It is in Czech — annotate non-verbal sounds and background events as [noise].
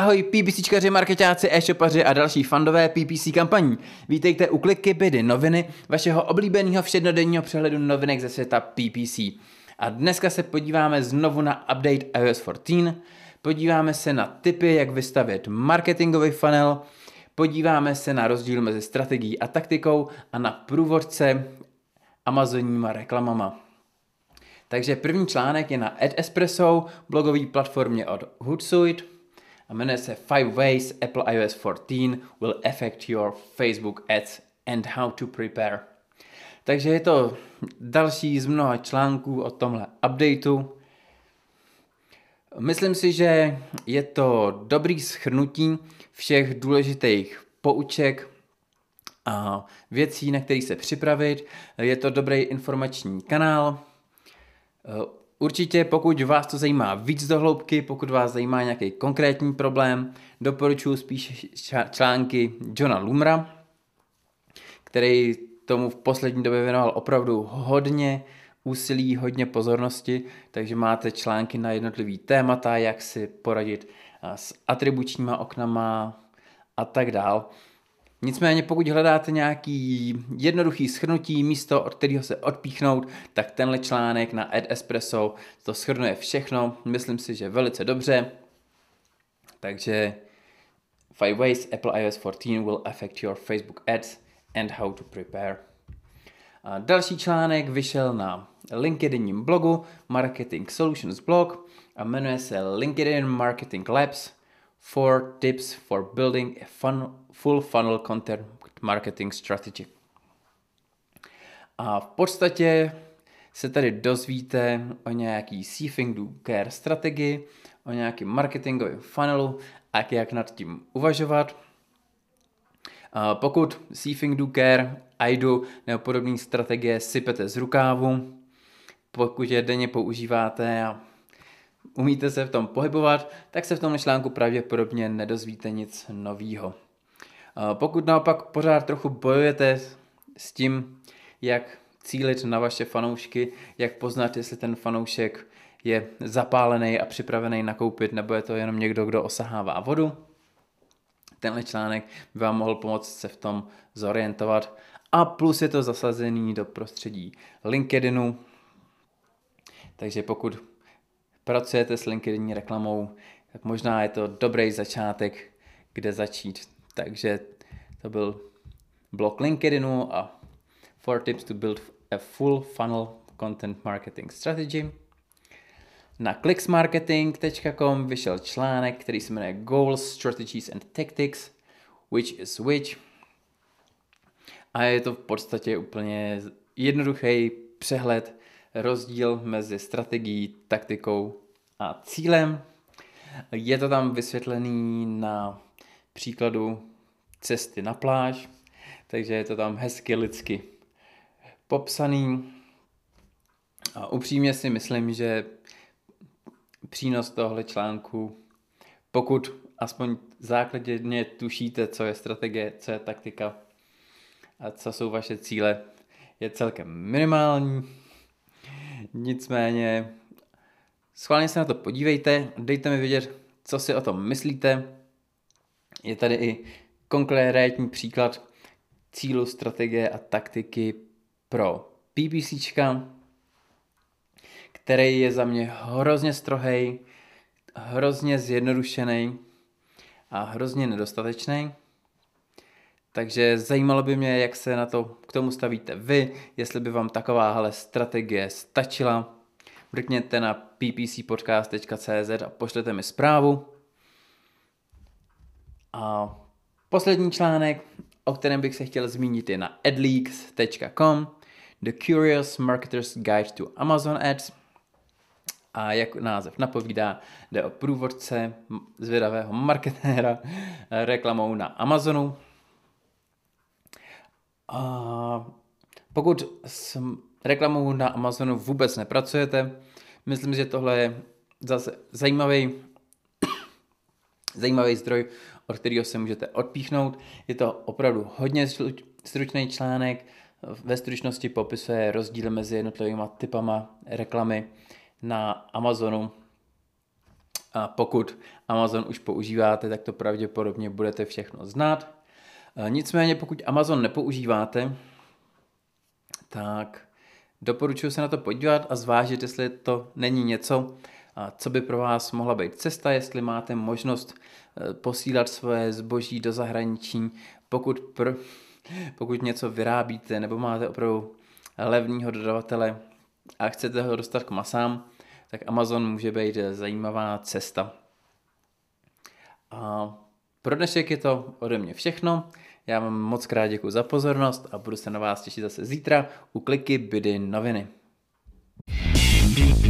Ahoj PPCčkaři, marketáci, e-shopaři a další fandové PPC kampaní. Vítejte u Kliky Bydy noviny, vašeho oblíbeného všednodenního přehledu novinek ze světa PPC. A dneska se podíváme znovu na update iOS 14, podíváme se na tipy, jak vystavět marketingový funnel, podíváme se na rozdíl mezi strategií a taktikou a na průvodce Amazonníma reklamama. Takže první článek je na AdEspresso, blogové platformě od Hootsuite a jmenuje se Five Ways Apple iOS 14 will affect your Facebook ads and how to prepare. Takže je to další z mnoha článků o tomhle updateu. Myslím si, že je to dobrý schrnutí všech důležitých pouček a věcí, na který se připravit. Je to dobrý informační kanál. Určitě, pokud vás to zajímá víc do hloubky, pokud vás zajímá nějaký konkrétní problém, doporučuji spíš články Johna Lumra, který tomu v poslední době věnoval opravdu hodně úsilí, hodně pozornosti, takže máte články na jednotlivý témata, jak si poradit s atribučníma oknama a tak dál. Nicméně pokud hledáte nějaký jednoduchý schrnutí, místo, od kterého se odpíchnout, tak tenhle článek na Ed Espresso to schrnuje všechno. Myslím si, že velice dobře. Takže Five ways Apple iOS 14 will affect your Facebook ads and how to prepare. A další článek vyšel na LinkedIn blogu Marketing Solutions blog a jmenuje se LinkedIn Marketing Labs Four tips for building a fun, full funnel content marketing strategy. A v podstatě se tady dozvíte o nějaký Seething Do Care strategii, o nějakým marketingovém funnelu a jak nad tím uvažovat. A pokud Seething Do Care, IDO nebo podobné strategie sypete z rukávu, pokud je denně používáte a umíte se v tom pohybovat, tak se v tom článku pravděpodobně nedozvíte nic novýho. Pokud naopak pořád trochu bojujete s tím, jak cílit na vaše fanoušky, jak poznat, jestli ten fanoušek je zapálený a připravený nakoupit, nebo je to jenom někdo, kdo osahává vodu, tenhle článek by vám mohl pomoct se v tom zorientovat. A plus je to zasazený do prostředí LinkedInu, takže pokud pracujete s LinkedIn reklamou, tak možná je to dobrý začátek, kde začít. Takže to byl blog LinkedInu a four tips to build a full funnel content marketing strategy. Na clicksmarketing.com vyšel článek, který se jmenuje Goals, Strategies and Tactics, which is which. A je to v podstatě úplně jednoduchý přehled rozdíl mezi strategií, taktikou a cílem. Je to tam vysvětlený na příkladu cesty na pláž, takže je to tam hezky lidsky popsaný. A upřímně si myslím, že přínos tohle článku, pokud aspoň základně tušíte, co je strategie, co je taktika a co jsou vaše cíle, je celkem minimální. Nicméně schválně se na to podívejte, dejte mi vědět, co si o tom myslíte. Je tady i konkrétní příklad cílu, strategie a taktiky pro PPCčka, který je za mě hrozně strohej, hrozně zjednodušený a hrozně nedostatečný. Takže zajímalo by mě, jak se na to k tomu stavíte vy, jestli by vám takováhle strategie stačila. Mrkněte na ppcpodcast.cz a pošlete mi zprávu. A poslední článek, o kterém bych se chtěl zmínit, je na adleaks.com The Curious Marketer's Guide to Amazon Ads. A jak název napovídá, jde o průvodce zvědavého marketéra reklamou na Amazonu. A pokud s reklamou na Amazonu vůbec nepracujete, myslím, že tohle je zase zajímavý, zajímavý zdroj, od kterého se můžete odpíchnout. Je to opravdu hodně stručný článek, ve stručnosti popisuje rozdíl mezi jednotlivými typama reklamy na Amazonu A pokud Amazon už používáte, tak to pravděpodobně budete všechno znát. Nicméně pokud Amazon nepoužíváte, tak doporučuji se na to podívat a zvážit, jestli to není něco, co by pro vás mohla být cesta, jestli máte možnost e, posílat svoje zboží do zahraničí, pokud, pr, [laughs] pokud něco vyrábíte nebo máte opravdu levného dodavatele a chcete ho dostat k masám, tak Amazon může být zajímavá cesta. A pro dnešek je to ode mě všechno. Já vám moc krát děkuji za pozornost a budu se na vás těšit zase zítra u Kliky Bydy noviny. thank you